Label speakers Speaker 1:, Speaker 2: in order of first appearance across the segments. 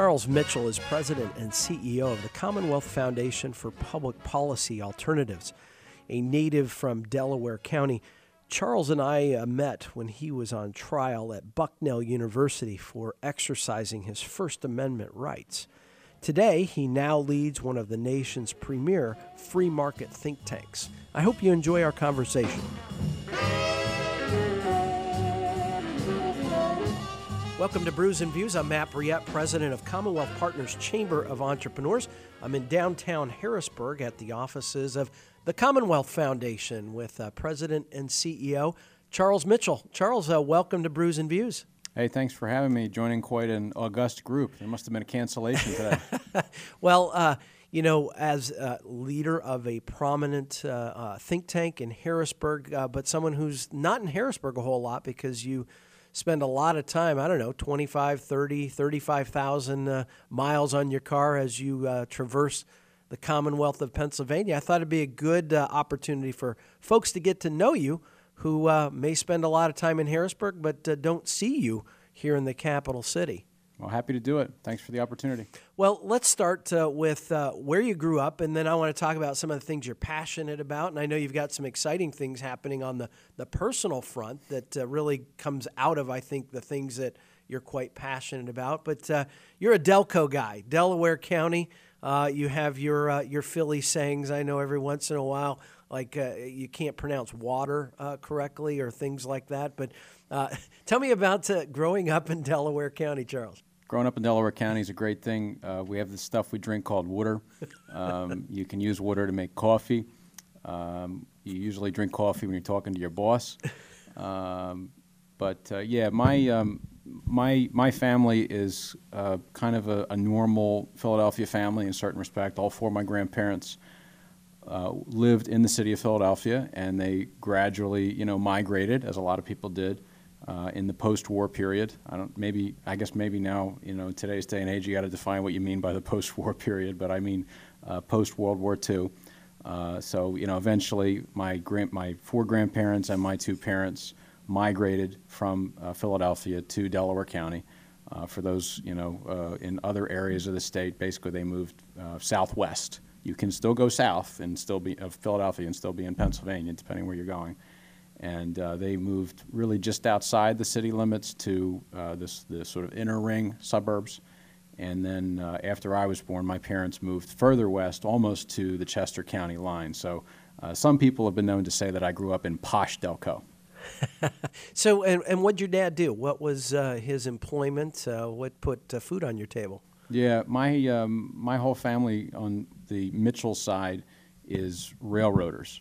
Speaker 1: Charles Mitchell is president and CEO of the Commonwealth Foundation for Public Policy Alternatives. A native from Delaware County, Charles and I uh, met when he was on trial at Bucknell University for exercising his First Amendment rights. Today, he now leads one of the nation's premier free market think tanks. I hope you enjoy our conversation. Welcome to Brews and Views. I'm Matt Brouillette, president of Commonwealth Partners Chamber of Entrepreneurs. I'm in downtown Harrisburg at the offices of the Commonwealth Foundation with uh, president and CEO Charles Mitchell. Charles, uh, welcome to Brews and Views.
Speaker 2: Hey, thanks for having me. Joining quite an august group. There must have been a cancellation today.
Speaker 1: well, uh, you know, as a leader of a prominent uh, uh, think tank in Harrisburg, uh, but someone who's not in Harrisburg a whole lot because you spend a lot of time, I don't know, 25, 30, 35,000 uh, miles on your car as you uh, traverse the Commonwealth of Pennsylvania. I thought it'd be a good uh, opportunity for folks to get to know you who uh, may spend a lot of time in Harrisburg but uh, don't see you here in the capital city.
Speaker 2: Well, happy to do it. Thanks for the opportunity.
Speaker 1: Well, let's start uh, with uh, where you grew up, and then I want to talk about some of the things you're passionate about. And I know you've got some exciting things happening on the, the personal front that uh, really comes out of, I think, the things that you're quite passionate about. But uh, you're a Delco guy, Delaware County. Uh, you have your uh, your Philly sayings. I know every once in a while, like you can't pronounce water correctly or things like that. But tell me about growing up in Delaware County, Charles
Speaker 2: growing up in Delaware County is a great thing. Uh, we have this stuff we drink called water. Um, you can use water to make coffee. Um, you usually drink coffee when you're talking to your boss. Um, but uh, yeah, my um, my my family is uh, kind of a, a, normal Philadelphia family in certain respect. All four of my grandparents uh, lived in the city of Philadelphia, and they gradually, you know, migrated, as a lot of people did uh, in the post-war period. I don't maybe I guess maybe now you know in today's day and age you got to define what you mean by the post-war period, but I mean uh, post World War II. Uh, so you know eventually my grand my four grandparents and my two parents migrated from uh, Philadelphia to Delaware County. Uh, for those you know uh, in other areas of the state, basically they moved southwest. You can still go south and still be of Philadelphia and still be in Pennsylvania, depending where you're going and uh, they moved really just outside the city limits to uh, this the sort of inner ring suburbs. And then uh, after I was born, my parents moved further west, almost to the Chester County line. So uh, some people have been known to say that I grew up in posh Delco.
Speaker 1: so, and, and what did your dad do? What was uh, his employment? Uh, what put food on your table?
Speaker 2: Yeah, my um, my whole family on the Mitchell side is railroaders.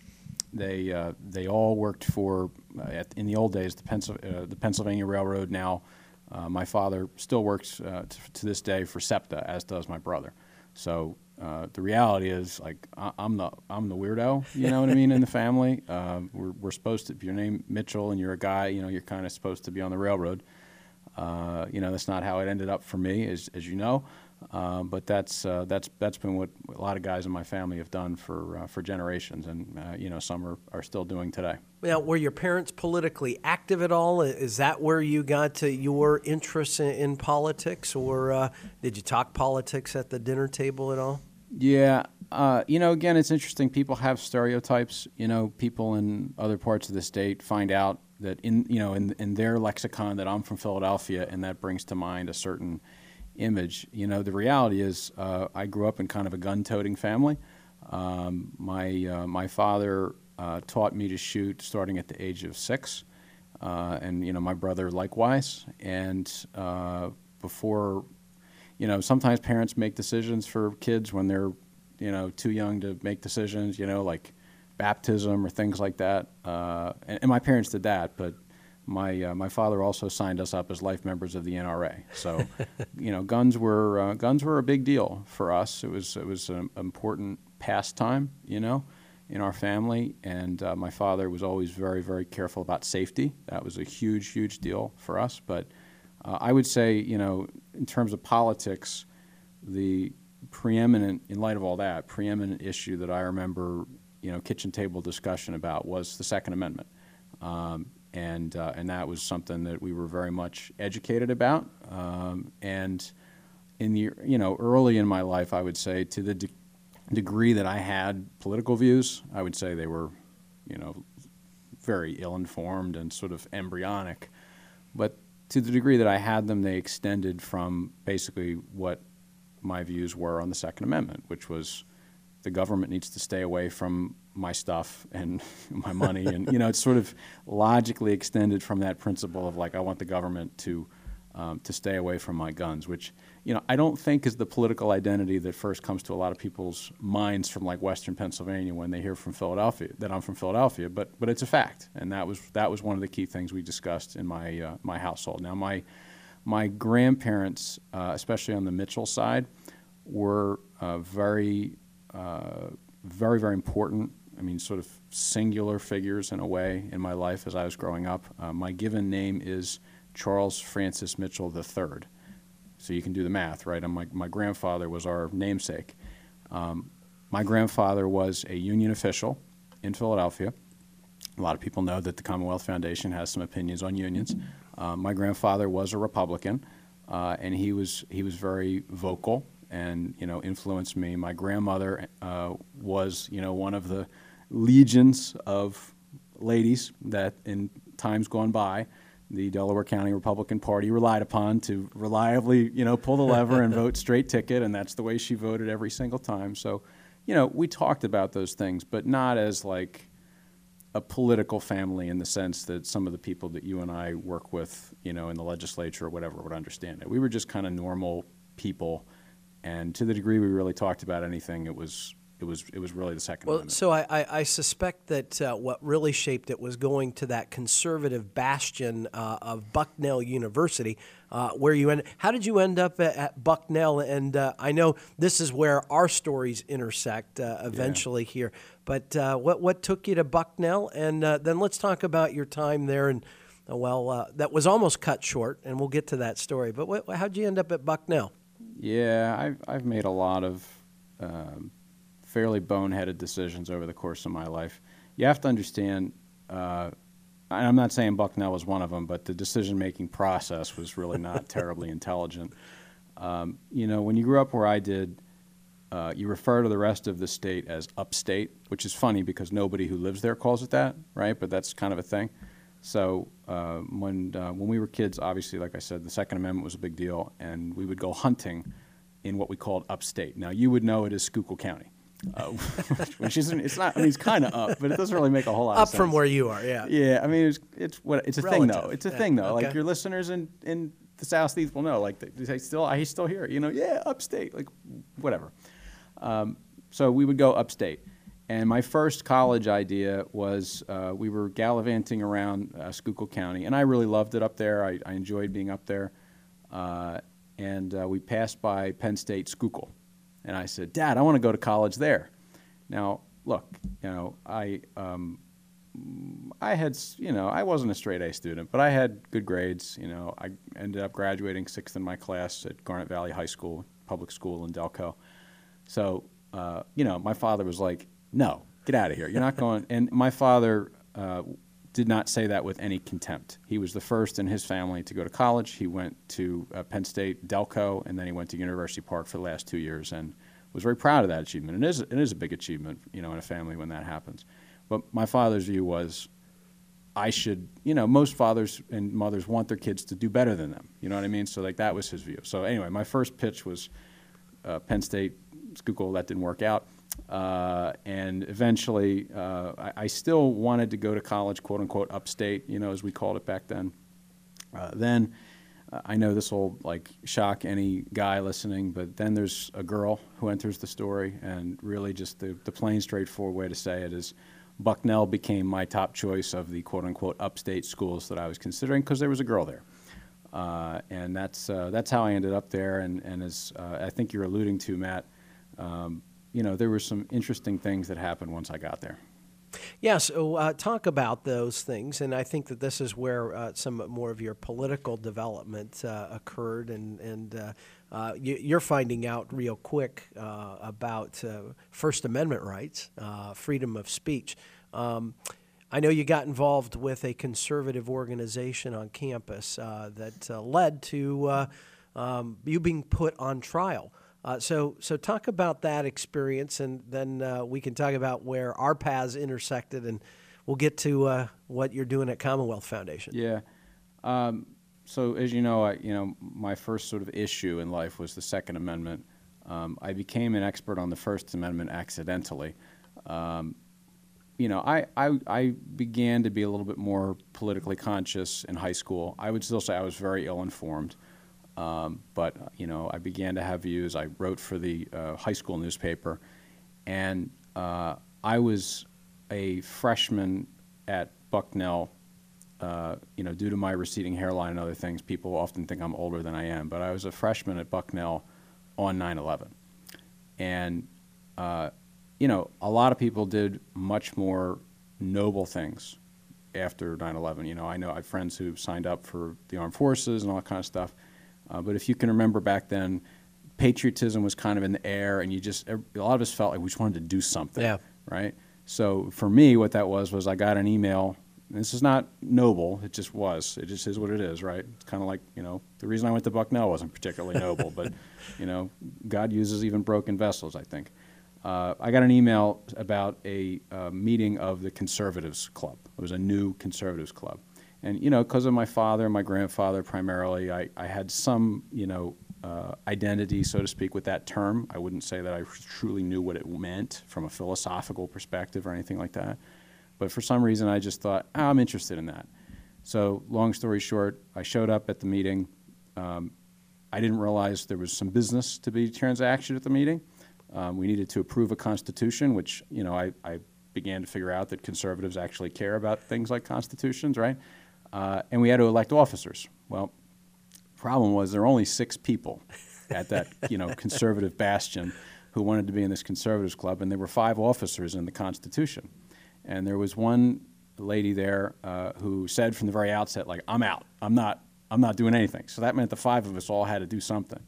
Speaker 2: They uh, they all worked for uh, at, in the old days the, uh, the Pennsylvania Railroad. Now, uh, my father still works uh, to, to, this day for SEPTA, as does my brother. So uh, the reality is, like I, am the I'm the weirdo. You know what I mean in the family. Um, we're we're supposed to. If your name Mitchell and you're a guy, you know you're kind of supposed to be on the railroad. you know that's not how it ended up for me, as as you know. Uh, but that's uh, that's that's been what a lot of guys in my family have done for uh, for generations, and uh, you know some are, are still doing today.
Speaker 1: Now, were your parents politically active at all? Is that where you got to your interest in, in politics, or uh, did you talk politics at the dinner table at all?
Speaker 2: Yeah, uh, you know, again, it's interesting. People have stereotypes. You know, people in other parts of the state find out that in you know in in their lexicon that I'm from Philadelphia, and that brings to mind a certain image. You know, the reality is, uh, I grew up in kind of a gun-toting family. Um, my uh, my father uh, taught me to shoot starting at the age of six, uh, and you know my brother likewise. And uh, before, you know, sometimes parents make decisions for kids when they're, you know, too young to make decisions. You know, like baptism or things like that. Uh, and, and my parents did that, but my uh, my father also signed us up as life members of the NRA. So, you know, guns were uh, guns were a big deal for us. It was it was an important pastime, you know, in our family. And uh, my father was always very very careful about safety. That was a huge huge deal for us. But uh, I would say, you know, in terms of politics, the preeminent, in light of all that, preeminent issue that I remember, you know, kitchen table discussion about was the Second Amendment. Um, and uh, and that was something that we were very much educated about. Um, and in the you know early in my life, I would say to the de- degree that I had political views, I would say they were, you know, very ill-informed and sort of embryonic. But to the degree that I had them, they extended from basically what my views were on the Second Amendment, which was the government needs to stay away from my stuff and my money, and you know, it's sort of logically extended from that principle of like I want the government to um, to stay away from my guns, which you know I don't think is the political identity that first comes to a lot of people's minds from like Western Pennsylvania when they hear from Philadelphia that I'm from Philadelphia, but but it's a fact, and that was that was one of the key things we discussed in my uh, my household. Now my my grandparents, uh, especially on the Mitchell side, were uh, very uh, very very important. I mean, sort of singular figures in a way in my life as I was growing up. Uh, my given name is Charles Francis Mitchell III. So you can do the math, right? my, my grandfather was our namesake. Um, my grandfather was a union official in Philadelphia. A lot of people know that the Commonwealth Foundation has some opinions on unions. Uh, my grandfather was a Republican, uh, and he was he was very vocal and you know influenced me. My grandmother uh, was you know one of the legions of ladies that in times gone by the Delaware County Republican Party relied upon to reliably, you know, pull the lever and vote straight ticket, and that's the way she voted every single time. So, you know, we talked about those things, but not as like a political family in the sense that some of the people that you and I work with, you know, in the legislature or whatever would understand it. We were just kind of normal people, and to the degree we really talked about anything, it was it was it was really the second.
Speaker 1: Well,
Speaker 2: amendment.
Speaker 1: so I, I, I suspect that uh, what really shaped it was going to that conservative bastion uh, of Bucknell University, uh, where you end. How did you end up at, at Bucknell? And uh, I know this is where our stories intersect uh, eventually yeah. here. But uh, what what took you to Bucknell? And then let's talk about your time there. And well, that was almost cut short, and we'll get to that story. But what, how'd you end up at Bucknell?
Speaker 2: Yeah, I've I've made a lot of. Um, fairly boneheaded decisions over the course of my life. You have to understand, uh, I'm not saying Bucknell was one of them, but the decision making process was really not terribly intelligent. Um, you know, when you grew up where I did, uh, you refer to the rest of the state as upstate, which is funny because nobody who lives there calls it that, right? But that's kind of a thing. So uh, when uh, when we were kids, obviously, like I said, the Second Amendment was a big deal, and we would go hunting in what we called upstate. Now you would know it as Schuylkill County. Uh, which isn't. It's not. I mean, it's kind of up, but it doesn't really make a whole lot.
Speaker 1: Up
Speaker 2: of
Speaker 1: from where you are, yeah.
Speaker 2: Yeah, I mean, it's it's what it's a Relative. thing though. It's a
Speaker 1: yeah.
Speaker 2: thing though.
Speaker 1: Okay.
Speaker 2: Like your listeners in in the southeast will know. Like they still, I still hear it. You know, yeah, upstate, like whatever. Um, so we would go upstate. And my first college idea was uh, we were gallivanting around uh, Schuylkill County, and I really loved it up there. I, I enjoyed being up there. Uh, and uh, we passed by Penn State Schuylkill. And I said, Dad, I want to go to college there. Now, look, you know, I, um, I had, you know, I wasn't a straight A student, but I had good grades. You know, I ended up graduating sixth in my class at Garnet Valley High School, public school in Delco. So, uh, you know, my father was like, no, get out of here. You're not going. And my father uh, did not say that with any contempt. He was the first in his family to go to college. He went to uh, Penn State, Delco, and then he went to University Park for the last two years and was very proud of that achievement. It is, it is a big achievement, you know, in a family when that happens. But my father's view was I should, you know, most fathers and mothers want their kids to do better than them. You know what I mean? So, like, that was his view. So, anyway, my first pitch was uh, Penn State, Schuylkill. That didn't work out. Uh, and eventually, uh, I, I, still wanted to go to college, quote unquote, upstate, you know, as we called it back then. Uh, then, uh, I know this will like shock any guy listening, but then there's a girl who enters the story, and really just the, the plain, straightforward way to say it is Bucknell became my top choice of the quote unquote upstate schools that I was considering because there was a girl there. Uh, and that's, uh, that's how I ended up there. And, and as I think you're alluding to, Matt, um, you know, there were some interesting things that happened once I got there.
Speaker 1: Yeah, so uh, talk about those things, and I think that this is where uh, some more of your political development uh, occurred, and and uh, uh, you, are finding out real quick uh, about First Amendment rights, freedom of speech. Um, I know you got involved with a conservative organization on campus that led to um, you being put on trial. Uh, so, so talk about that experience, and then uh, we can talk about where our paths intersected, and we'll get to uh, what you're doing at Commonwealth Foundation.
Speaker 2: Yeah. Um, so as you know, I, you know, my first sort of issue in life was the Second Amendment. Um, I became an expert on the First Amendment accidentally. Um, you know, I, I, I began to be a little bit more politically conscious in high school. I would still say I was very ill informed. Um, but, you know, I began to have views. I wrote for the uh, high school newspaper. And uh, I was a freshman at Bucknell. Uh, you know, due to my receding hairline and other things, people often think I'm older than I am. But I was a freshman at Bucknell on 9 11. And uh, you know, a lot of people did much more noble things after 9/11. You know, I know I have friends who signed up for the armed forces and all that kind of stuff. Uh, but if you can remember back then, patriotism was kind of in the air, and you just a lot of us felt like we just wanted to do something.
Speaker 1: Yeah.
Speaker 2: Right. So for me, what that was was I got an email. This is not noble. It just was. It just is what it is, right? It's kind of like you know the reason I went to Bucknell wasn't particularly noble, but you know God uses even broken vessels. I think uh, I got an email about a uh, meeting of the Conservatives Club. It was a new Conservatives Club. And, you know, because of my father and my grandfather primarily, I, I had some, you know, uh, identity, so to speak, with that term. I wouldn't say that I truly knew what it meant from a philosophical perspective or anything like that. But for some reason, I just thought, oh, I'm interested in that. So, long story short, I showed up at the meeting. Um, I didn't realize there was some business to be transacted at the meeting. Um, we needed to approve a constitution, which you know I, I, began to figure out that conservatives actually care about things like constitutions, right? Uh, and we had to elect officers. Well, problem was there were only six people at that you know conservative bastion who wanted to be in this conservatives club, and there were five officers in the Constitution, and there was one lady there uh, who said from the very outset, like, "I'm out. I'm not. I'm not doing anything." So that meant the five of us all had to do something.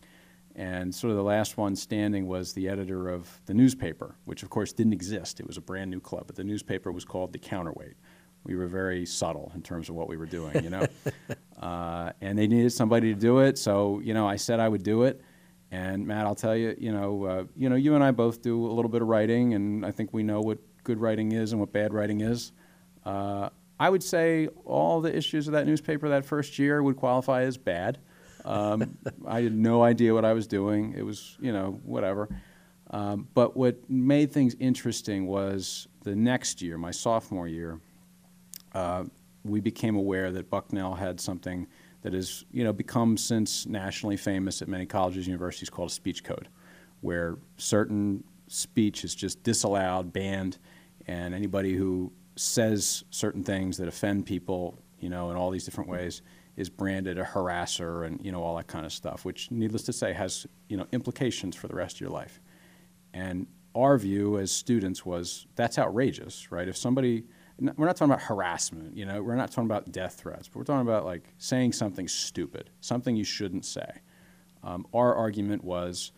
Speaker 2: And sort of the last one standing was the editor of the newspaper, which of course didn't exist. It was a brand new club, but the newspaper was called The Counterweight. We were very subtle in terms of what we were doing, you know. uh, and they needed somebody to do it, so you know I said I would do it. And Matt, I'll tell you, you know, uh, you know, you and I both do a little bit of writing, and I think we know what good writing is and what bad writing is. Uh, I would say all the issues of that newspaper that first year would qualify as bad. Um, I had no idea what I was doing. It was, you know, whatever. Um, but what made things interesting was the next year, my sophomore year, uh, we became aware that Bucknell had something that has, you know, become since nationally famous at many colleges and universities called a speech code, where certain speech is just disallowed, banned, and anybody who says certain things that offend people, you know, in all these different ways is branded a harasser and you know all that kind of stuff, which, needless to say, has you know implications for the rest of your life. And our view as students was that's outrageous, right? If somebody we're not talking about harassment, you know, we're not talking about death threats, but we're talking about like saying something stupid, something you shouldn't say. Um, our argument was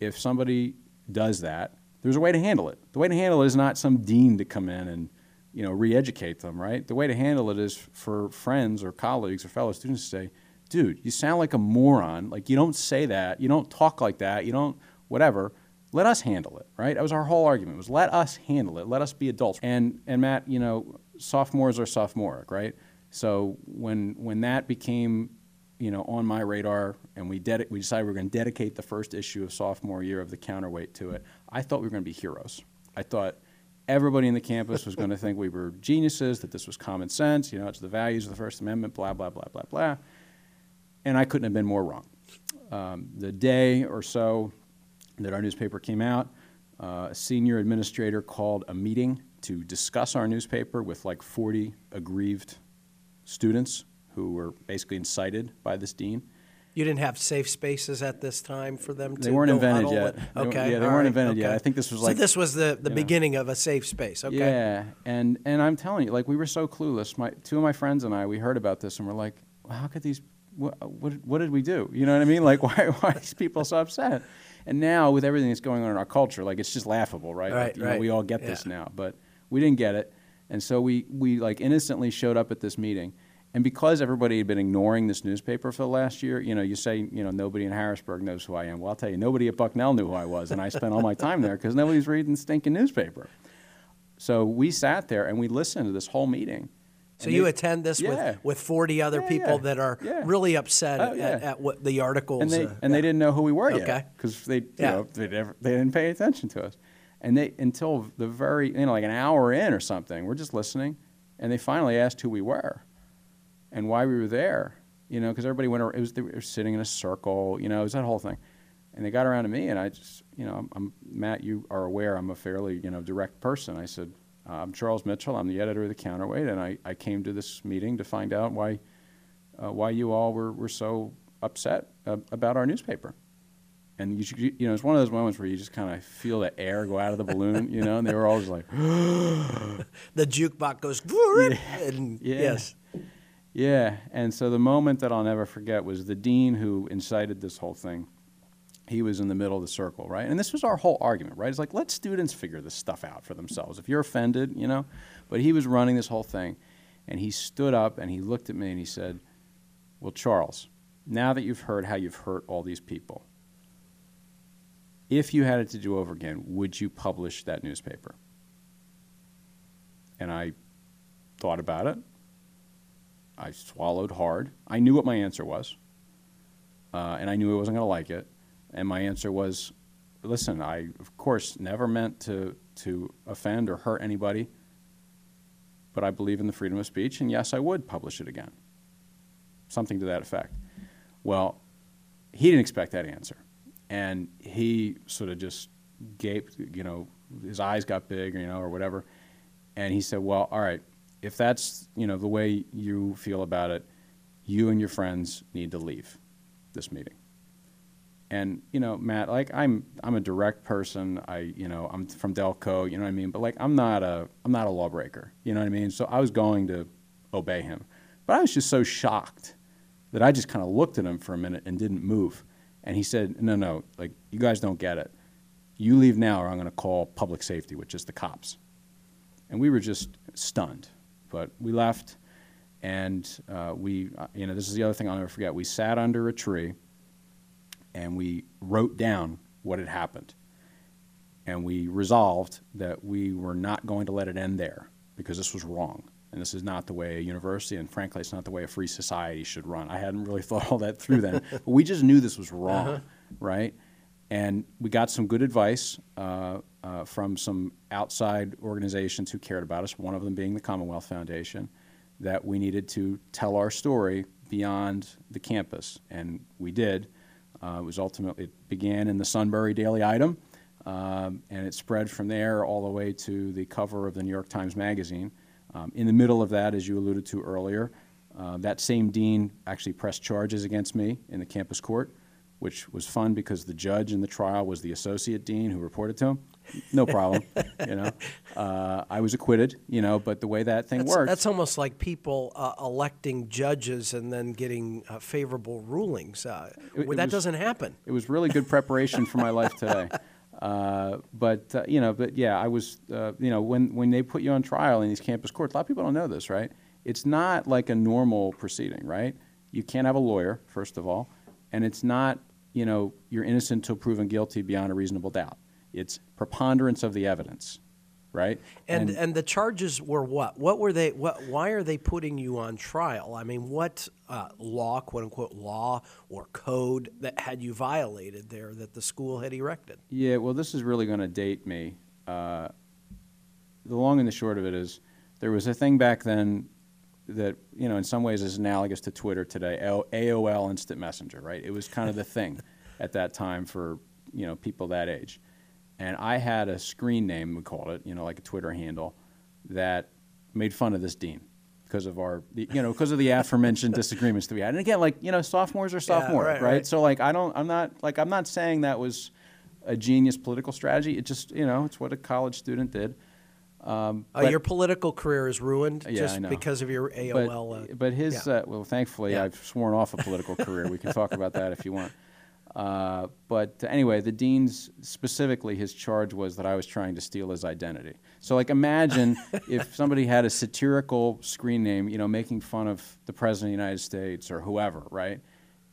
Speaker 2: if somebody does that, there's a way to handle it. The way to handle it is not some dean to come in and you know, re-educate them, right? The way to handle it is for friends or colleagues or fellow students to say, dude, you sound like a moron. Like, you don't say that. You don't talk like that. You don't, whatever. Let us handle it, right? That was our whole argument was let us handle it. Let us be adults. And, and Matt, you know, sophomores are sophomoric, right? So when, when that became, you know, on my radar and we, ded- we decided we were going to dedicate the first issue of sophomore year of the counterweight to it, I thought we were going to be heroes. I thought – everybody in the campus was going to think we were geniuses, that this was common sense, you know, it's the values of the First Amendment, blah, blah, blah, blah, blah. And I couldn't have been more wrong. Um, the day or so that our newspaper came out, uh, a senior administrator called a meeting to discuss our newspaper with like 40 aggrieved students who were basically incited by this dean.
Speaker 1: You didn't have safe spaces at this time for them to.
Speaker 2: They weren't invented yet. They
Speaker 1: Okay.
Speaker 2: yeah, they weren't
Speaker 1: right,
Speaker 2: invented
Speaker 1: okay.
Speaker 2: yet. I think this was like.
Speaker 1: So this was the, the
Speaker 2: you know.
Speaker 1: beginning of a safe space. Okay.
Speaker 2: Yeah, and and I'm telling you, like we were so clueless. My two of my friends and I, we heard about this, and we're like, well, how could these? What, what what did we do? You know what I mean? Like, why why are these people so upset? And now with everything that's going on in our culture, like it's just laughable, right?
Speaker 1: Right,
Speaker 2: like, you know, we all get this now, but we didn't get it, and so we we like innocently showed up at this meeting, And because everybody had been ignoring this newspaper for the last year, you know, you say, you know, nobody in Harrisburg knows who I am. Well, I'll tell you, nobody at Bucknell knew who I was, and I spent all my time there because nobody's reading the stinking newspaper. So we sat there and we listened to this whole meeting.
Speaker 1: So
Speaker 2: And
Speaker 1: you
Speaker 2: they-
Speaker 1: attend this
Speaker 2: Yeah.
Speaker 1: with, with 40 other
Speaker 2: Yeah,
Speaker 1: people
Speaker 2: yeah.
Speaker 1: that are really upset
Speaker 2: Oh,
Speaker 1: at, at what the articles.
Speaker 2: and they
Speaker 1: uh,
Speaker 2: and they didn't know who we were
Speaker 1: Okay.
Speaker 2: yet because they you
Speaker 1: Yeah.
Speaker 2: know they never they didn't pay attention to us, and they until the very you know like an hour in or something we're just listening, and they finally asked who we were, and why we were there, you know because everybody went it was they were sitting in a circle you know it was that whole thing, and they got around to me and I just you know I'm, I'm Matt you are aware I'm a fairly you know direct person I said I'm Charles Mitchell I'm the editor of the Counterweight and I, I came to this meeting to find out why uh, why you all were, were so upset uh, about our newspaper. And you, should- you know, it's one of those moments where you just kind of feel the air go out of the balloon, you know, and they were all just like,
Speaker 1: the jukebox goes, and
Speaker 2: Yeah.
Speaker 1: yes.
Speaker 2: yeah. And so the moment that I'll never forget was the dean who incited this whole thing. He was in the middle of the circle, right? And this was our whole argument, right? It's like, let students figure this stuff out for themselves. If you're offended, you know. But he was running this whole thing. And he stood up and he looked at me and he said, Well, Charles, now that you've heard how you've hurt all these people, if you had it to do over again, would you publish that newspaper? And I thought about it. I swallowed hard. I knew what my answer was, uh, and I knew I wasn't going to like it. And my answer was, "Listen, I of course never meant to to offend or hurt anybody, but I believe in the freedom of speech, and yes, I would publish it again." Something to that effect. Well, he didn't expect that answer, and he sort of just gaped. You know, his eyes got big, you know, or whatever. And he said, "Well, all right, if that's you know the way you feel about it, you and your friends need to leave this meeting." And you know, Matt, like I'm I'm a direct person. I you know I'm from Delco. You know what I mean. But like I'm not a I'm not a lawbreaker. You know what I mean. So I was going to obey him, but I was just so shocked that I just kind of looked at him for a minute and didn't move. And he said, "No, no, like you guys don't get it. You leave now, or I'm going to call public safety, which is the cops." And we were just stunned, but we left, and uh, we, uh, you know, this is the other thing I'll never forget. We sat under a tree, and we wrote down what had happened, and we resolved that we were not going to let it end there because this was wrong. And this is not the way a university, and frankly, it's not the way a free society should run. I hadn't really thought all that through then, but we just knew this was wrong, right? And we got some good advice uh, uh, from some outside organizations who cared about us, one of them being the Commonwealth Foundation, that we needed to tell our story beyond the campus. And we did. Uh, it was ultimately, it began in the Sunbury Daily Item, um, and it spread from there all the way to the cover of the New York Times Magazine. Um, in the middle of that, as you alluded to earlier, uh, that same dean actually pressed charges against me in the campus court, which was fun because the judge in the trial was the associate dean who reported to him. No problem, you know. Uh, I was acquitted, you know, but the way that thing
Speaker 1: That's,
Speaker 2: worked,
Speaker 1: that's almost like people uh, electing judges and then getting uh, favorable rulings. Uh,
Speaker 2: It- it
Speaker 1: that
Speaker 2: was-
Speaker 1: doesn't happen.
Speaker 2: it was really good preparation for my life today. Uh, but uh, you know, but yeah, I was uh, you know when when they put you on trial in these campus courts, a lot of people don't know this, right? It's not like a normal proceeding, right? You can't have a lawyer, first of all, and it's not you know you're innocent until proven guilty beyond a reasonable doubt. It's preponderance of the evidence, right?
Speaker 1: And, and the charges were what? What were they? What? Why are they putting you on trial? I mean, what uh, law, quote unquote, law or code that had you violated there that the school had erected?
Speaker 2: Yeah, well, this is really going to date me. Uh, the long and the short of it is, there was a thing back then that you know, in some ways, is analogous to Twitter today. AOL Instant Messenger, right? It was kind of the thing at that time for you know people that age. And I had a screen name, we called it, you know, like a Twitter handle, that made fun of this dean because of our, the- you know, because of the aforementioned disagreements that we had. And again, like you know, sophomores are sophomores,
Speaker 1: right,
Speaker 2: right?
Speaker 1: right.
Speaker 2: So like, I don't, I'm not like, I'm not saying that was a genius political strategy. It just, you know, it's what a college student did. Um,
Speaker 1: Uh,
Speaker 2: but-
Speaker 1: your political career is ruined
Speaker 2: Yeah,
Speaker 1: just because of your
Speaker 2: but,
Speaker 1: AOL. uh,
Speaker 2: but his,
Speaker 1: yeah.
Speaker 2: uh, well, thankfully,
Speaker 1: Yeah.
Speaker 2: I've sworn off a political career. We can talk about that if you want. Uh, but anyway, the dean's specifically his charge was that I was trying to steal his identity. So like imagine if somebody had a satirical screen name, you know, making fun of the president of the United States or whoever, right?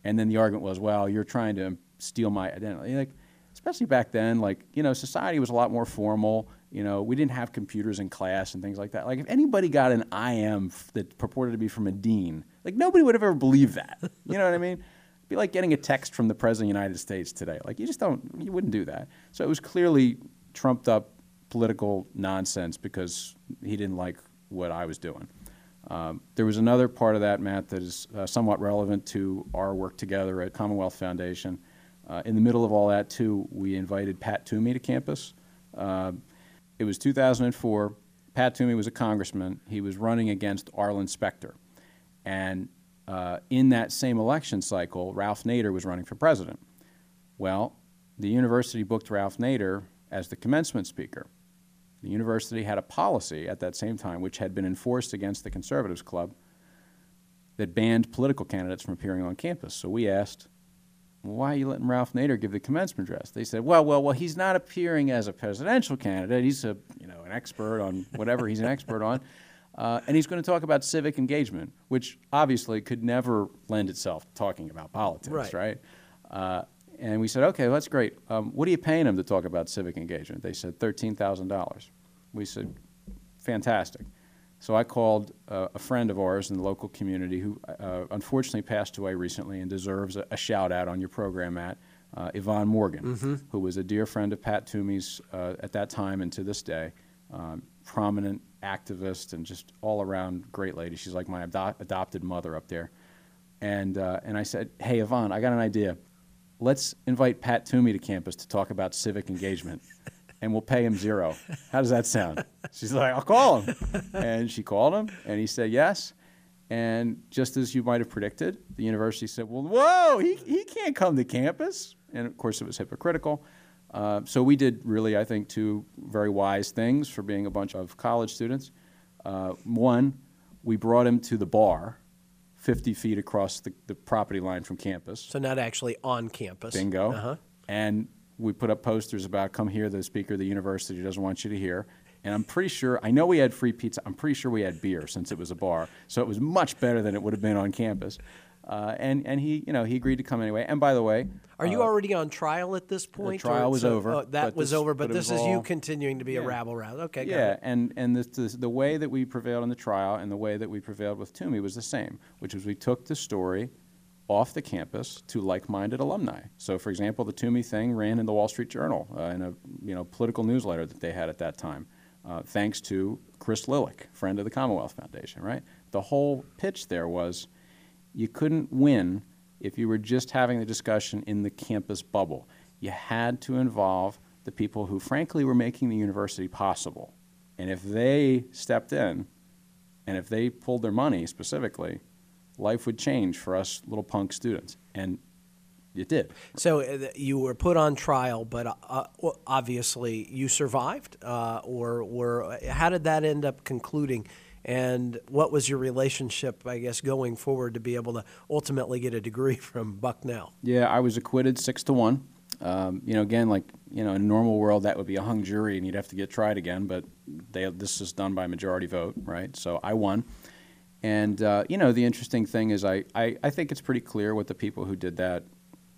Speaker 2: And then the argument was, well, you're trying to steal my identity. Like, especially back then, like you know, society was a lot more formal. You know, we didn't have computers in class and things like that. Like if anybody got an IM that purported to be from a dean, like nobody would have ever believed that. You know what I mean? It'd be like getting a text from the president of the United States today. Like you just don't, you wouldn't do that. So it was clearly trumped up political nonsense because he didn't like what I was doing. Um, there was another part of that, Matt, that is uh, somewhat relevant to our work together at Commonwealth Foundation. Uh, in the middle of all that, too, we invited Pat Toomey to campus. Uh, it was 2004. Pat Toomey was a congressman. He was running against Arlen Specter. And uh, in that same election cycle, Ralph Nader was running for president. Well, the university booked Ralph Nader as the commencement speaker. The university had a policy at that same time, which had been enforced against the Conservatives Club, that banned political candidates from appearing on campus. So we asked, why are you letting Ralph Nader give the commencement address? They said, well, well, well, he's not appearing as a presidential candidate. He's a, you know, an expert on whatever he's an expert on. Uh, and he's going to talk about civic engagement, which obviously could never lend itself to talking about politics,
Speaker 1: Right.
Speaker 2: right? Uh, and we said, okay, well, that's great. Um, what are you paying him to talk about civic engagement? They said $13,000. We said, fantastic. So I called uh, a friend of ours in the local community who uh, unfortunately passed away recently and deserves a, a shout out on your program, Matt, uh, Yvonne Morgan, who was a dear friend of Pat Toomey's uh, at that time and to this day, um, prominent activist and just all around great lady. She's like my ado- adopted mother up there. And, uh, and I said, hey, Yvonne, I got an idea. Let's invite Pat Toomey to campus to talk about civic engagement, and we'll pay him zero. How does that sound? She's like, I'll call him. And she called him, and he said yes. And just as you might have predicted, the university said, well, whoa, he, he can't come to campus. And of course, it was hypocritical. Uh, so we did really, I think, two very wise things for being a bunch of college students. Uh, one, we brought him to the bar, 50 feet across the, the property line from campus.
Speaker 1: So not actually on campus.
Speaker 2: Bingo.
Speaker 1: Uh-huh.
Speaker 2: And we put up posters about come here, the speaker of the university doesn't want you to hear. And I'm pretty sure, I know we had free pizza. I'm pretty sure we had beer since it was a bar. So it was much better than it would have been on campus. Uh, and, and he, you know, he agreed to come anyway. And by the way,
Speaker 1: Are you
Speaker 2: uh,
Speaker 1: already on trial at this point? or
Speaker 2: trial was
Speaker 1: so-
Speaker 2: over,
Speaker 1: oh, that was
Speaker 2: this-
Speaker 1: over, but,
Speaker 2: but
Speaker 1: this is you continuing to be a rabble rouse. Okay,
Speaker 2: Yeah, and, and the, the, the way that we prevailed in the trial and the way that we prevailed with Toomey was the same, which was we took the story off the campus to like-minded alumni. So, for example, the Toomey thing ran in the Wall Street Journal uh, in a you know political newsletter that they had at that time, uh, thanks to Chris Lillick, friend of the Commonwealth Foundation. Right, the whole pitch there was you couldn't win if you were just having the discussion in the campus bubble. You had to involve the people who, frankly, were making the university possible. And if they stepped in, and if they pulled their money specifically, life would change for us little punk students. And it did.
Speaker 1: So uh, you were put on trial, but uh, uh, obviously you survived, uh, or were. How did that end up concluding? And what was your relationship, I guess, going forward to be able to ultimately get a degree from Bucknell?
Speaker 2: Yeah, I was acquitted six to one. Um, you know, again, like you know, in a normal world, that would be a hung jury, and you'd have to get tried again. But they, this is done by majority vote, right? So I won. And uh, you know, the interesting thing is, I, I, I think it's pretty clear what the people who did that,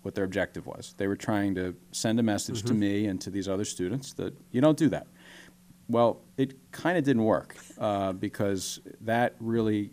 Speaker 2: what their objective was. They were trying to send a message to me and to these other students that you don't do that. Well, it kind of didn't work uh, because that really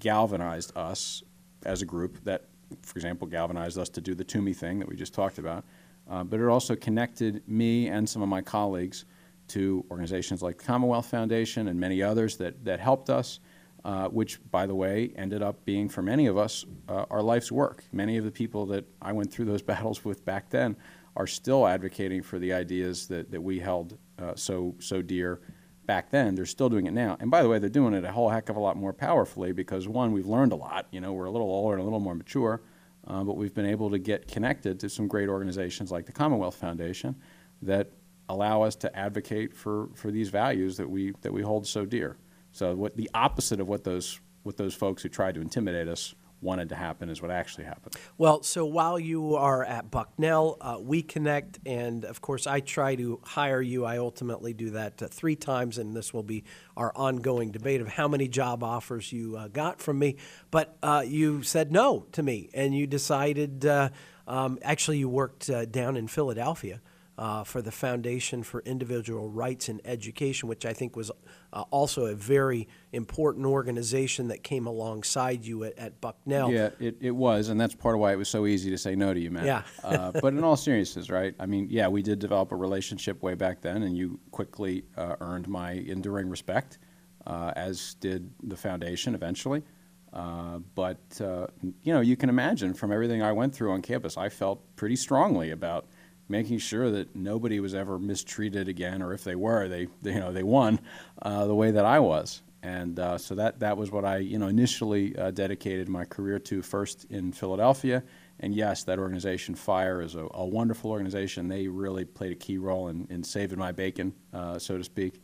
Speaker 2: galvanized us as a group. That, for example, galvanized us to do the Toomey thing that we just talked about. Uh, but it also connected me and some of my colleagues to organizations like the Commonwealth Foundation and many others that, that helped us, uh, which, by the way, ended up being for many of us uh, our life's work. Many of the people that I went through those battles with back then are still advocating for the ideas that, that we held uh, so, so dear back then. They're still doing it now. And by the way, they're doing it a whole heck of a lot more powerfully because, one, we've learned a lot. You know, we're a little older and a little more mature, uh, but we've been able to get connected to some great organizations like the Commonwealth Foundation that allow us to advocate for, for these values that we, that we hold so dear. So what the opposite of what those, what those folks who tried to intimidate us wanted to happen is what actually happened.
Speaker 1: Well, so while you are at Bucknell, uh, we connect, and of course, I try to hire you. I ultimately do that uh, three times, and this will be our ongoing debate of how many job offers you uh, got from me. But uh, you said no to me, and you decided. Uh, um, actually, you worked uh, down in Philadelphia uh, for the Foundation for Individual Rights in Education, which I think was uh, also a very important organization that came alongside you at, at Bucknell.
Speaker 2: Yeah, it, it was, and that's part of why it was so easy to say no to you, Matt.
Speaker 1: Yeah.
Speaker 2: uh, but in all seriousness, right? I mean, yeah, we did develop a relationship way back then, and you quickly uh, earned my enduring respect, uh, as did the foundation eventually. Uh, but uh, you know, you can imagine from everything I went through on campus, I felt pretty strongly about making sure that nobody was ever mistreated again, or if they were, they, they you know they won uh, the way that I was. And uh, so that that was what I you know initially uh, dedicated my career to first in Philadelphia. And yes, that organization, Fire, is a, a wonderful organization. They really played a key role in, in saving my bacon, uh, so to speak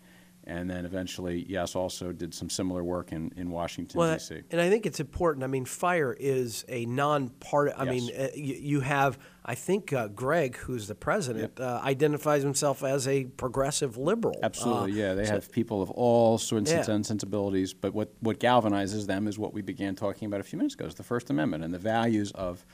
Speaker 2: and then eventually, yes, also did some similar work in, in Washington,
Speaker 1: Well,
Speaker 2: D.C.
Speaker 1: and I think it's important. I mean, fire is a non-part. I mean,
Speaker 2: Yes.
Speaker 1: uh, you, you have. I think uh, Greg, who's the president, uh, identifies himself as a progressive liberal.
Speaker 2: Absolutely,
Speaker 1: Uh,
Speaker 2: yeah. They have people of all sorts
Speaker 1: Yeah.
Speaker 2: and sensibilities, but what, what galvanizes them is what we began talking about a few minutes ago, is the First Amendment and the values of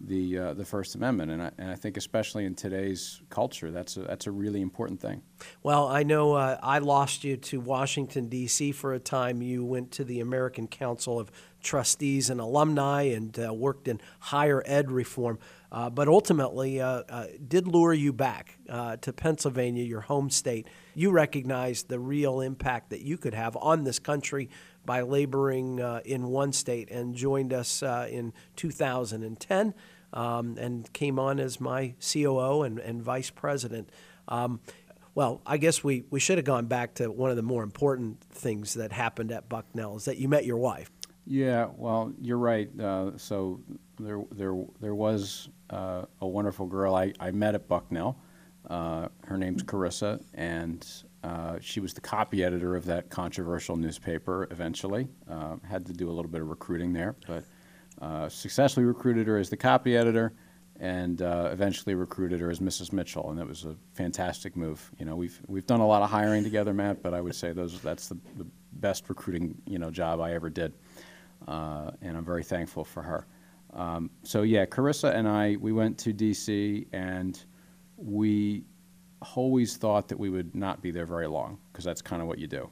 Speaker 2: the, uh, the First Amendment. And I, and I think especially in today's culture, that's a, that's a really important thing.
Speaker 1: Well, I know uh, I lost you to Washington, D.C. for a time. You went to the American Council of Trustees and Alumni and uh, worked in higher ed reform, uh, but ultimately uh, uh, did lure you back uh, to Pennsylvania, your home state. You recognized the real impact that you could have on this country by laboring in one state and joined us in 2010 um, and came on as my COO and, and vice president. Um, well, I guess we, we should have gone back to one of the more important things that happened at Bucknell is that you met your wife.
Speaker 2: Yeah, well, you're right. Uh, so there, there, there was uh, a wonderful girl I, I met at Bucknell. Uh, her name's Carissa, and uh, she was the copy editor of that controversial newspaper. Eventually, uh, had to do a little bit of recruiting there, but uh, successfully recruited her as the copy editor, and eventually recruited her as Mrs. Mitchell, and that was a fantastic move. You know, we've we've done a lot of hiring together, Matt, but I would say those that's the, the best recruiting you know job I ever did uh, and I'm very thankful for her. Um, so yeah, Carissa and I, we went to DC, and we always thought that we would not be there very long because that's kind of what you do.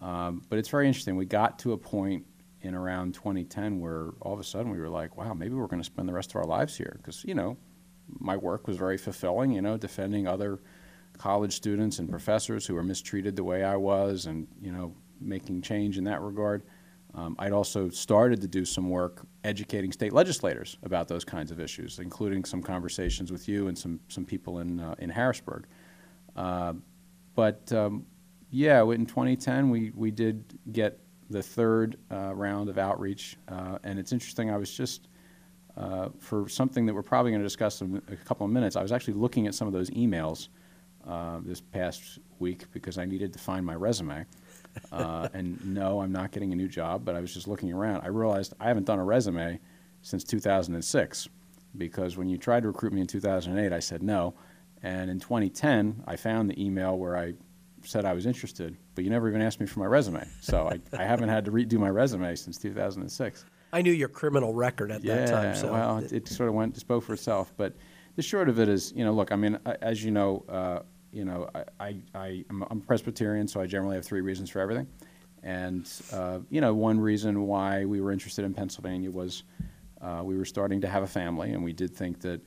Speaker 2: Um, but it's very interesting. We got to a point in around 2010 where all of a sudden we were like, wow, maybe we're going to spend the rest of our lives here because you know, my work was very fulfilling. You know, defending other college students and professors who were mistreated the way I was, and you know, making change in that regard. Um, I'd also started to do some work educating state legislators about those kinds of issues, including some conversations with you and some, some people in, uh, in Harrisburg. Uh, but um, yeah, in 2010, we, we did get the third uh, round of outreach. Uh, and it's interesting, I was just, uh, for something that we're probably going to discuss in a couple of minutes, I was actually looking at some of those emails uh, this past week because I needed to find my resume. Uh, and no, I'm not getting a new job, but I was just looking around. I realized I haven't done a resume since 2006 because when you tried to recruit me in 2008, I said no. And in 2010, I found the email where I said I was interested, but you never even asked me for my resume. So I, I haven't had to redo my resume since 2006.
Speaker 1: I knew your criminal record at that time. So
Speaker 2: well, it, it sort of went spoke for itself. But the short of it is, you know, look, I mean, as you know, uh, you know, I, I, I am Presbyterian, so I generally have three reasons for everything. And uh, you know, one reason why we were interested in Pennsylvania was uh, we were starting to have a family, and we did think that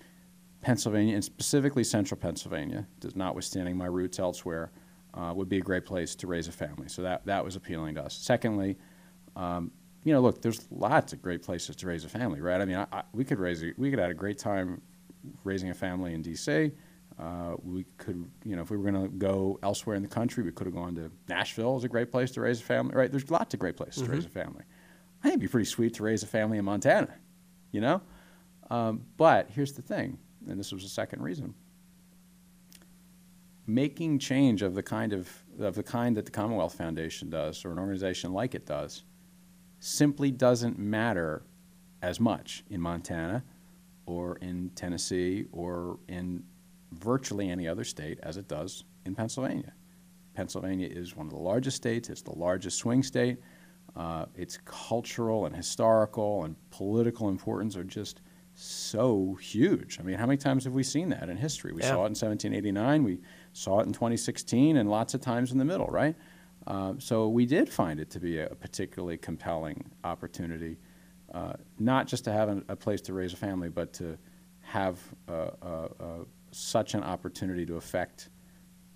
Speaker 2: Pennsylvania, and specifically Central Pennsylvania, notwithstanding my roots elsewhere, uh, would be a great place to raise a family. So that that was appealing to us. Secondly, um, you know, look, there's lots of great places to raise a family, right? I mean, I, I, we could raise, we could have a great time raising a family in D.C. Uh, we could, you know, if we were going to go elsewhere in the country, we could have gone to Nashville is a great place to raise a family, right? There's lots of great places to raise a family. I think it'd be pretty sweet to raise a family in Montana, you know? Um, but here's the thing, and this was the second reason. Making change of the kind of, of the kind that the Commonwealth Foundation does, or an organization like it does, simply doesn't matter as much in Montana or in Tennessee or in virtually any other state as it does in Pennsylvania. Pennsylvania is one of the largest states, it's the largest swing state. Uh, its cultural and historical and political importance are just so huge. I mean, how many times have we seen that in history? We
Speaker 1: Yeah.
Speaker 2: saw it in 1789, we saw it in 2016, and lots of times in the middle, right? Uh, so we did find it to be a particularly compelling opportunity, uh, not just to have a, a place to raise a family, but to have a, uh, such an opportunity to affect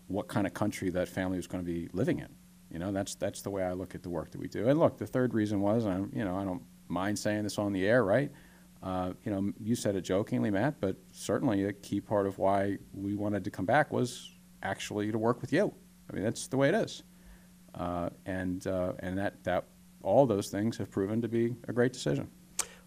Speaker 2: what kind of country that family was going to be living in. You know, that's that's the way I look at the work that we do. And look, the third reason was, I'm, you know, I don't mind saying this on the air, right? Uh, you know, you said it jokingly, Matt, but certainly a key part of why we wanted to come back was actually to work with you. I mean, that's the way it is, uh, and uh, and that that all those things have proven to be a great decision.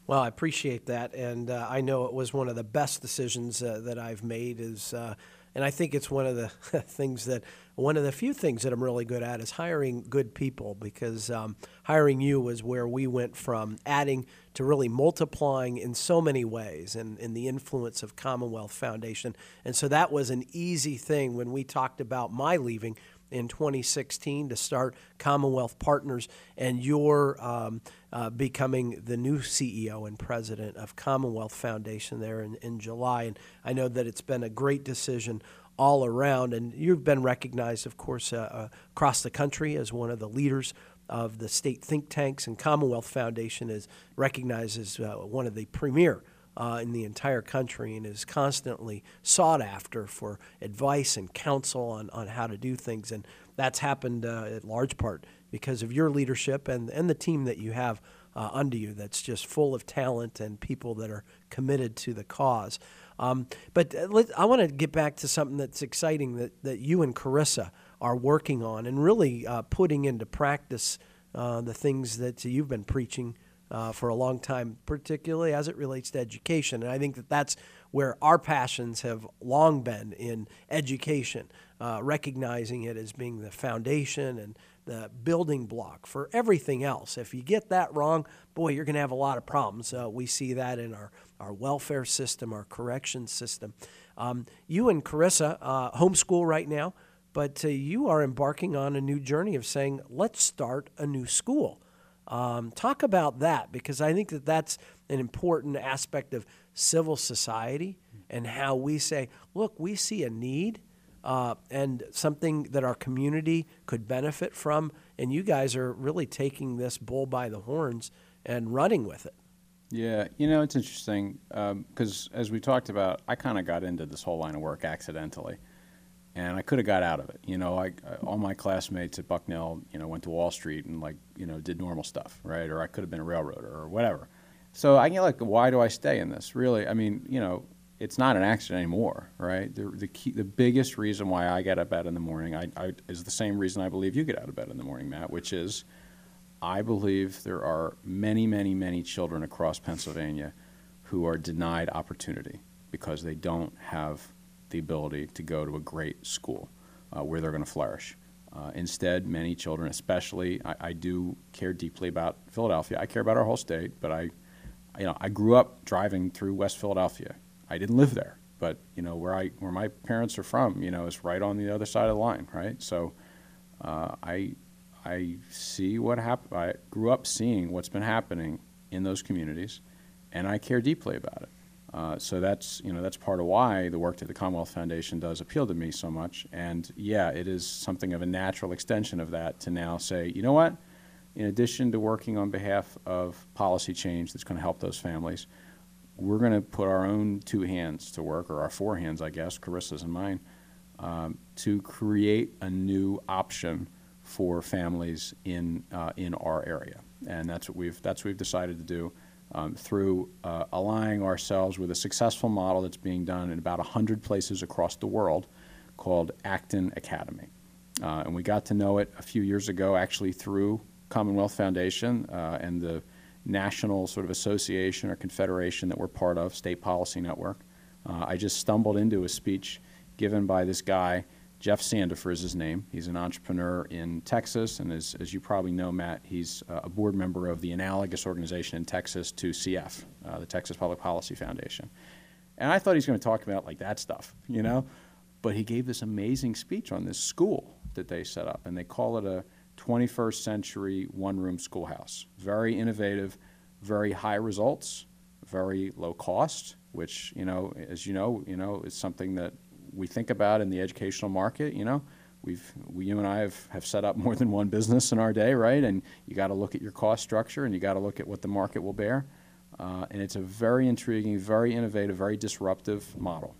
Speaker 1: Well, I appreciate that, and uh, I know it was one of the best decisions uh, that I've made. Is uh, and I think it's one of the things that one of the few things that I'm really good at is hiring good people because um, hiring you was where we went from adding to really multiplying in so many ways and in the influence of Commonwealth Foundation. And so that was an easy thing when we talked about my leaving in 2016 to start Commonwealth Partners and your um, uh, becoming the new CEO and president of Commonwealth Foundation there in, in July. And I know that it's been a great decision all around. And you've been recognized, of course, uh, uh, across the country as one of the leaders of the state think tanks, and Commonwealth Foundation is recognized as uh, one of the premier uh, in the entire country and is constantly sought after for advice and counsel on, on how to do things. And that's happened uh, at large part because of your leadership and, and the team that you have uh, under you that's just full of talent and people that are committed to the cause. Um, but uh, let, I want to get back to something that's exciting that, that you and Carissa are working on and really uh, putting into practice uh, the things that you've been preaching uh, for a long time, particularly as it relates to education. And I think that that's where our passions have long been in education, uh, recognizing it as being the foundation and the building block for everything else. If you get that wrong, boy, you're going to have a lot of problems. Uh, we see that in our, our welfare system, our correction system. Um, you and Carissa uh, homeschool right now, but uh, you are embarking on a new journey of saying, let's start a new school. Um, talk about that because I think that that's an important aspect of civil society and how we say, look, we see a need uh, and something that our community could benefit from, and you guys are really taking this bull by the horns and running with it.
Speaker 2: Yeah, you know, it's interesting because as we talked about, I kind of got into this whole line of work accidentally, and I could have got out of it. You know, I, all my classmates at Bucknell, you know, went to Wall Street and like, you know, did normal stuff, right? Or I could have been a railroader or whatever. So I get like, why do I stay in this? Really, I mean, you know, it's not an accident anymore, right? The the key, the biggest reason why I get out of bed in the morning, I, I, is the same reason I believe you get out of bed in the morning, Matt, which is I believe there are many, many, many children across Pennsylvania who are denied opportunity because they don't have the ability to go to a great school uh, where they're going to flourish. Uh, instead, many children, especially, I, I do care deeply about Philadelphia. I care about our whole state, but I, you know, I grew up driving through West Philadelphia. I didn't live there, but you know where I where my parents are from, you know, is right on the other side of the line, right? So, uh, I I see what happened. I grew up seeing what's been happening in those communities, and I care deeply about it. Uh, so that's you know that's part of why the work that the Commonwealth Foundation does appeal to me so much. And yeah, it is something of a natural extension of that to now say, you know what? In addition to working on behalf of policy change that's going to help those families, we're going to put our own two hands to work, or our four hands, I guess, Carissa's and mine, um, to create a new option for families in uh, in our area, and that's what we've that's what we've decided to do um, through uh, aligning ourselves with a successful model that's being done in about hundred places across the world, called Acton Academy, uh, and we got to know it a few years ago, actually through Commonwealth Foundation uh, and the national sort of association or confederation that we're part of, State Policy Network. Uh, I just stumbled into a speech given by this guy Jeff Sandefer is his name. He's an entrepreneur in Texas, and as, as you probably know, Matt, he's uh, a board member of the analogous organization in Texas to CF, uh, the Texas Public Policy Foundation. And I thought he was going to talk about like that stuff, you know, but he gave this amazing speech on this school that they set up, and they call it a 21st century one-room schoolhouse. Very innovative, very high results, very low cost, which you know, as you know, you know, is something that we think about in the educational market. You know, we've we, you and I have, have set up more than one business in our day, right? And you got to look at your cost structure, and you got to look at what the market will bear. Uh, and it's a very intriguing, very innovative, very disruptive model.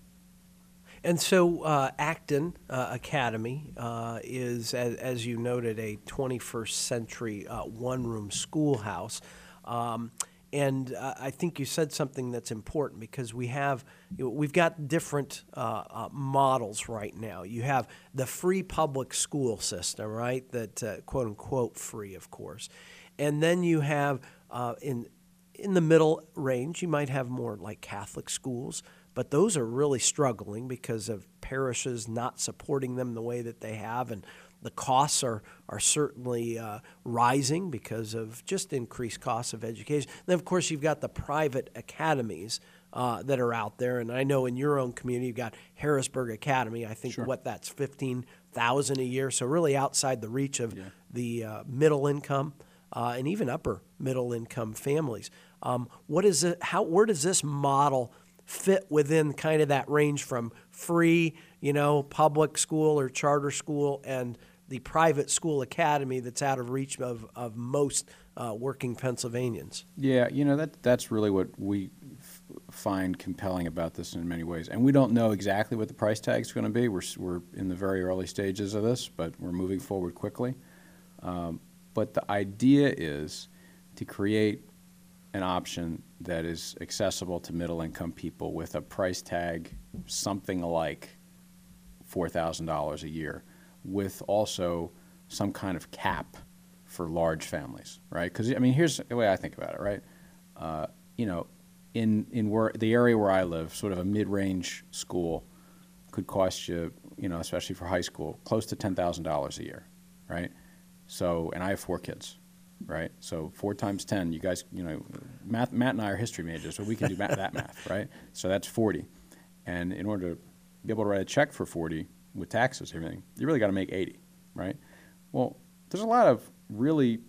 Speaker 1: And so, uh, Acton uh, Academy uh, is, as, as, you noted, a 21st century uh, one room schoolhouse. Um, and uh, I think you said something that's important because we have we've got different uh, uh, models right now. You have the free public school system, right? That uh, quote unquote free, of course, and then you have uh, in in the middle range, you might have more like Catholic schools, but those are really struggling because of parishes not supporting them the way that they have, and the costs are, are certainly uh, rising because of just increased costs of education. And then, of course, you've got the private academies uh, that are out there. And I know in your own community, you've got Harrisburg Academy. I think
Speaker 2: sure.
Speaker 1: what that's 15000 a year. So, really outside the reach of yeah. the uh, middle income uh, and even upper middle income families. Um, what is it, how, where does this model fit within kind of that range from free, you know, public school or charter school and the private school academy that's out of reach of, of most uh, working Pennsylvanians.
Speaker 2: Yeah, you know that that's really what we f- find compelling about this in many ways, and we don't know exactly what the price tag is going to be. We're we're in the very early stages of this, but we're moving forward quickly. Um, but the idea is to create an option that is accessible to middle income people with a price tag something like four thousand dollars a year with also some kind of cap for large families, right? Because I mean, here's the way I think about it, right? Uh, you know, in in where the area where I live, sort of a mid-range school could cost you, you know, especially for high school, close to ten thousand dollars a year, right? So, and I have four kids, right? So four times ten, you guys, you know, math, Matt and I are history majors, so we can do that math, right? So that's forty, and in order to be able to write a check for forty, with taxes and everything, you really got to make 80, right? Well, there's a lot of really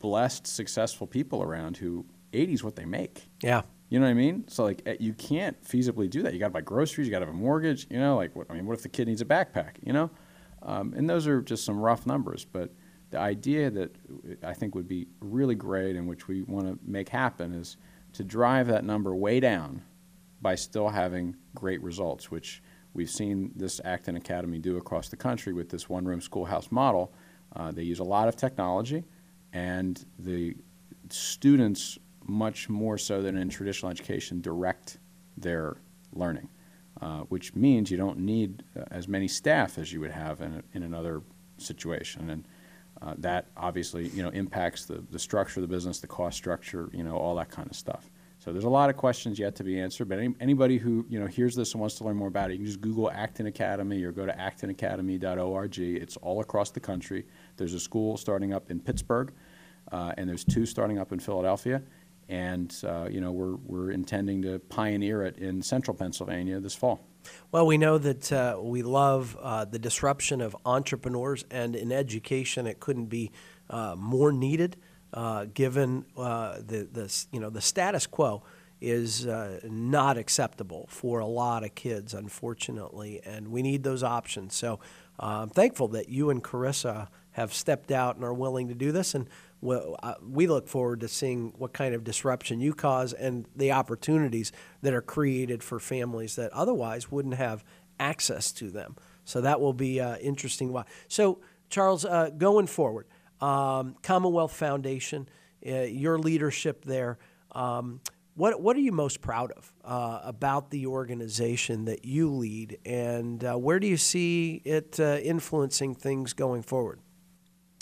Speaker 2: blessed, successful people around who 80 is what they make.
Speaker 1: Yeah.
Speaker 2: You know what I mean? So like eh, you can't feasibly do that. You got to buy groceries. You got to have a mortgage. You know, like what, I mean, what if the kid needs a backpack? You know, um, and those are just some rough numbers. But the idea that I think would be really great and which we want to make happen is to drive that number way down by still having great results, which we've seen this Acton Academy do across the country with this one room schoolhouse model. Uh, they use a lot of technology, and the students, much more so than in traditional education, direct their learning, uh, which means you don't need uh, as many staff as you would have in, a, in another situation. And uh, that obviously you know, impacts the, the structure of the business, the cost structure, you know, all that kind of stuff. So there's a lot of questions yet to be answered, but any, anybody who you know hears this and wants to learn more about it, you can just Google Acton Academy or go to actonacademy.org. It's all across the country. There's a school starting up in Pittsburgh, uh, and there's two starting up in Philadelphia, and uh, you know we're we're intending to pioneer it in Central Pennsylvania this fall.
Speaker 1: Well, we know that uh, we love uh, the disruption of entrepreneurs, and in education, it couldn't be uh, more needed uh, given uh, the, the, you know, the status quo is uh, not acceptable for a lot of kids, unfortunately, and we need those options. So uh, I'm thankful that you and Carissa have stepped out and are willing to do this, and uh, we look forward to seeing what kind of disruption you cause and the opportunities that are created for families that otherwise wouldn't have access to them. So that will be uh, interesting. So, Charles, going forward, um, Commonwealth Foundation, uh, your leadership there. Um, what, what are you most proud of uh, about the organization that you lead, and uh, where do you see it uh, influencing things going forward?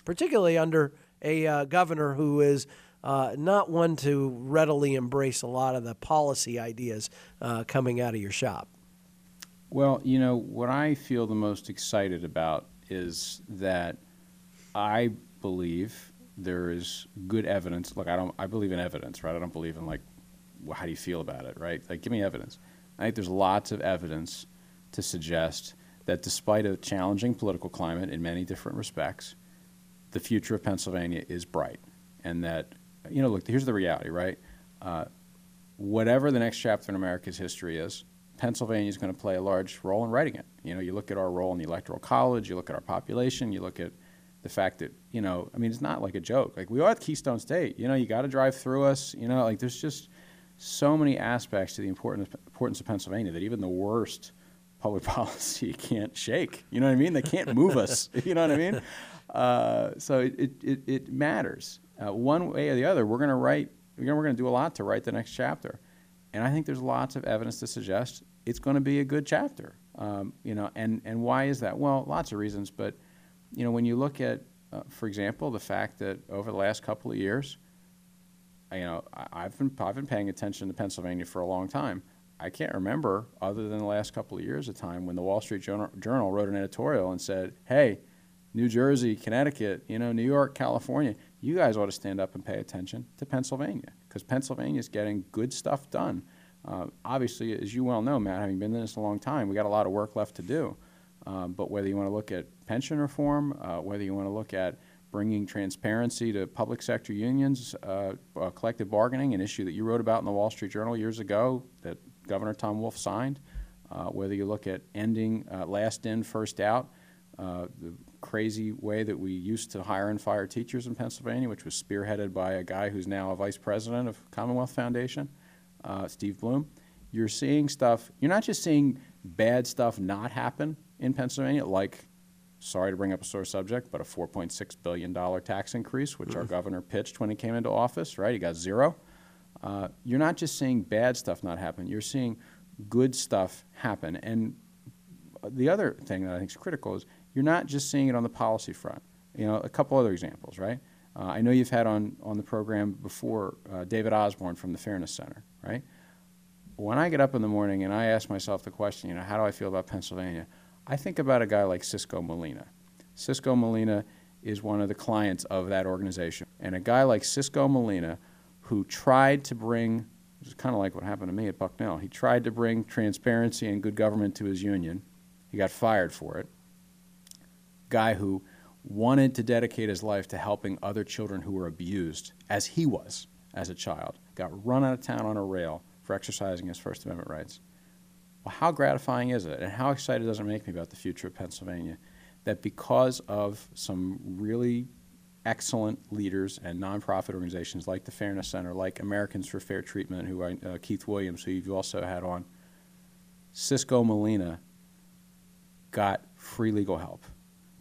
Speaker 1: Particularly under a uh, governor who is uh, not one to readily embrace a lot of the policy ideas coming out of your shop.
Speaker 2: Well, you know, what I feel the most excited about is that I believe there is good evidence. Look, I don't. I believe in evidence, right? I don't believe in like, well, how do you feel about it, right? Like, give me evidence. I think there's lots of evidence to suggest that despite a challenging political climate in many different respects, the future of Pennsylvania is bright, and that you know, look, here's the reality, right? Uh, whatever the next chapter in America's history is, Pennsylvania is going to play a large role in writing it. You know, you look at our role in the Electoral College, you look at our population, you look at the fact that, you know, I mean, it's not like a joke. Like, we are the Keystone State. You know, you got to drive through us. You know, like, there's just so many aspects to the importance, importance of Pennsylvania that even the worst public policy can't shake. You know what I mean? They can't move us. You know what I mean? Uh, so it, it, it matters. Uh, one way or the other, we're going to write, we're going to do a lot to write the next chapter. And I think there's lots of evidence to suggest it's going to be a good chapter. Um, you know, and, and why is that? Well, lots of reasons, but you know, when you look at, uh, for example, the fact that over the last couple of years, you know, I, have been I've been paying attention to Pennsylvania for a long time. I can't remember, other than the last couple of years, a time when the Wall Street Journal, Journal wrote an editorial and said, "Hey, New Jersey, Connecticut, you know, New York, California, you guys ought to stand up and pay attention to Pennsylvania because Pennsylvania is getting good stuff done." Uh, obviously, as you well know, Matt, having been in this a long time, we got a lot of work left to do. Um, but whether you want to look at pension reform, uh, whether you want to look at bringing transparency to public sector unions, uh, uh, collective bargaining, an issue that you wrote about in the Wall Street Journal years ago that Governor Tom Wolf signed, uh, whether you look at ending uh, last in, first out, uh, the crazy way that we used to hire and fire teachers in Pennsylvania, which was spearheaded by a guy who's now a vice president of Commonwealth Foundation Steve Bloom, you're seeing stuff, you're not just seeing bad stuff not happen in Pennsylvania, like, sorry to bring up a sore subject, but a $4.6 billion tax increase, which our governor pitched when he came into office, right? He got zero. Uh, you're not just seeing bad stuff not happen, you're seeing good stuff happen. And the other thing that I think is critical is you're not just seeing it on the policy front. You know, a couple other examples, right? Uh, I know you've had on, on the program before uh, David Osborne from the Fairness Center, right? When I get up in the morning and I ask myself the question, you know, how do I feel about Pennsylvania? I think about a guy like Cisco Molina. Cisco Molina is one of the clients of that organization. And a guy like Cisco Molina, who tried to bring, it's kind of like what happened to me at Bucknell, he tried to bring transparency and good government to his union. He got fired for it. Guy who wanted to dedicate his life to helping other children who were abused, as he was as a child, got run out of town on a rail for exercising his First Amendment rights. Well, how gratifying is it, and how excited does it make me about the future of Pennsylvania that because of some really excellent leaders and nonprofit organizations like the Fairness Center, like Americans for Fair Treatment, who I, uh, Keith Williams, who you've also had on, Cisco Molina got free legal help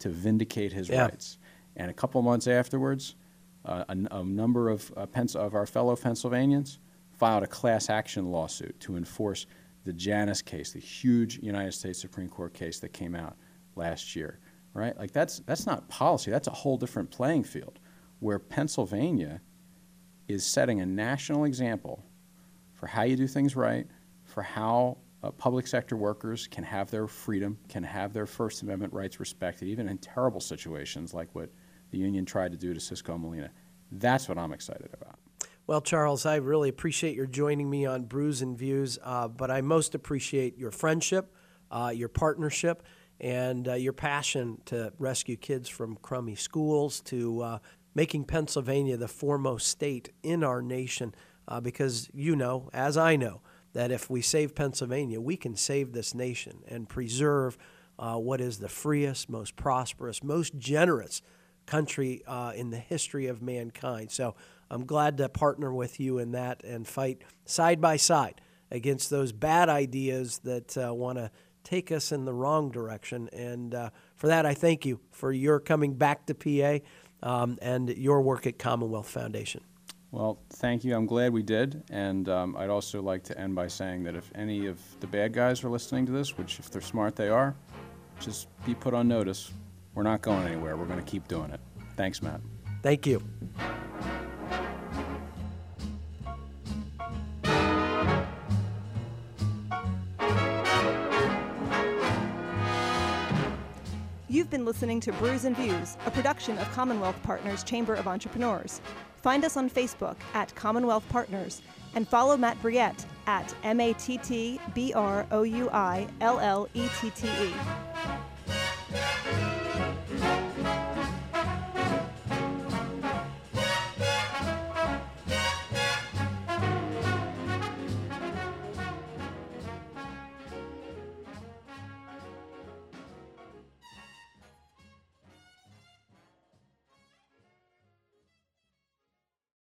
Speaker 2: to vindicate his
Speaker 1: Yeah.
Speaker 2: rights. And a couple months afterwards, uh, a, a number of, uh, of our fellow Pennsylvanians filed a class action lawsuit to enforce the Janus case, the huge United States Supreme Court case that came out last year. Right? Like that's that's not policy. That's a whole different playing field, where Pennsylvania is setting a national example for how you do things right, for how uh, public sector workers can have their freedom, can have their First Amendment rights respected, even in terrible situations like what the union tried to do to Cisco Molina. That's what I'm excited about.
Speaker 1: Well, Charles, I really appreciate your joining me on Brews and Views, uh, but I most appreciate your friendship, uh, your partnership, and uh, your passion to rescue kids from crummy schools, to uh, making Pennsylvania the foremost state in our nation. Uh, because you know, as I know, that if we save Pennsylvania, we can save this nation and preserve uh, what is the freest, most prosperous, most generous country in the history of mankind. So I'm glad to partner with you in that and fight side by side against those bad ideas that uh, want to take us in the wrong direction. And uh, for that, I thank you for your coming back to PA um, and your work at Commonwealth Foundation.
Speaker 2: Well, thank you. I'm glad we did. And um, I'd also like to end by saying that if any of the bad guys are listening to this, which if they're smart, they are, just be put on notice. We're not going anywhere. We're going to keep doing it. Thanks, Matt.
Speaker 1: Thank you.
Speaker 3: You've been listening to Brews and Views, a production of Commonwealth Partners Chamber of Entrepreneurs. Find us on Facebook at Commonwealth Partners and follow Matt Brouillette at M A T T B R O U I L L E T T E.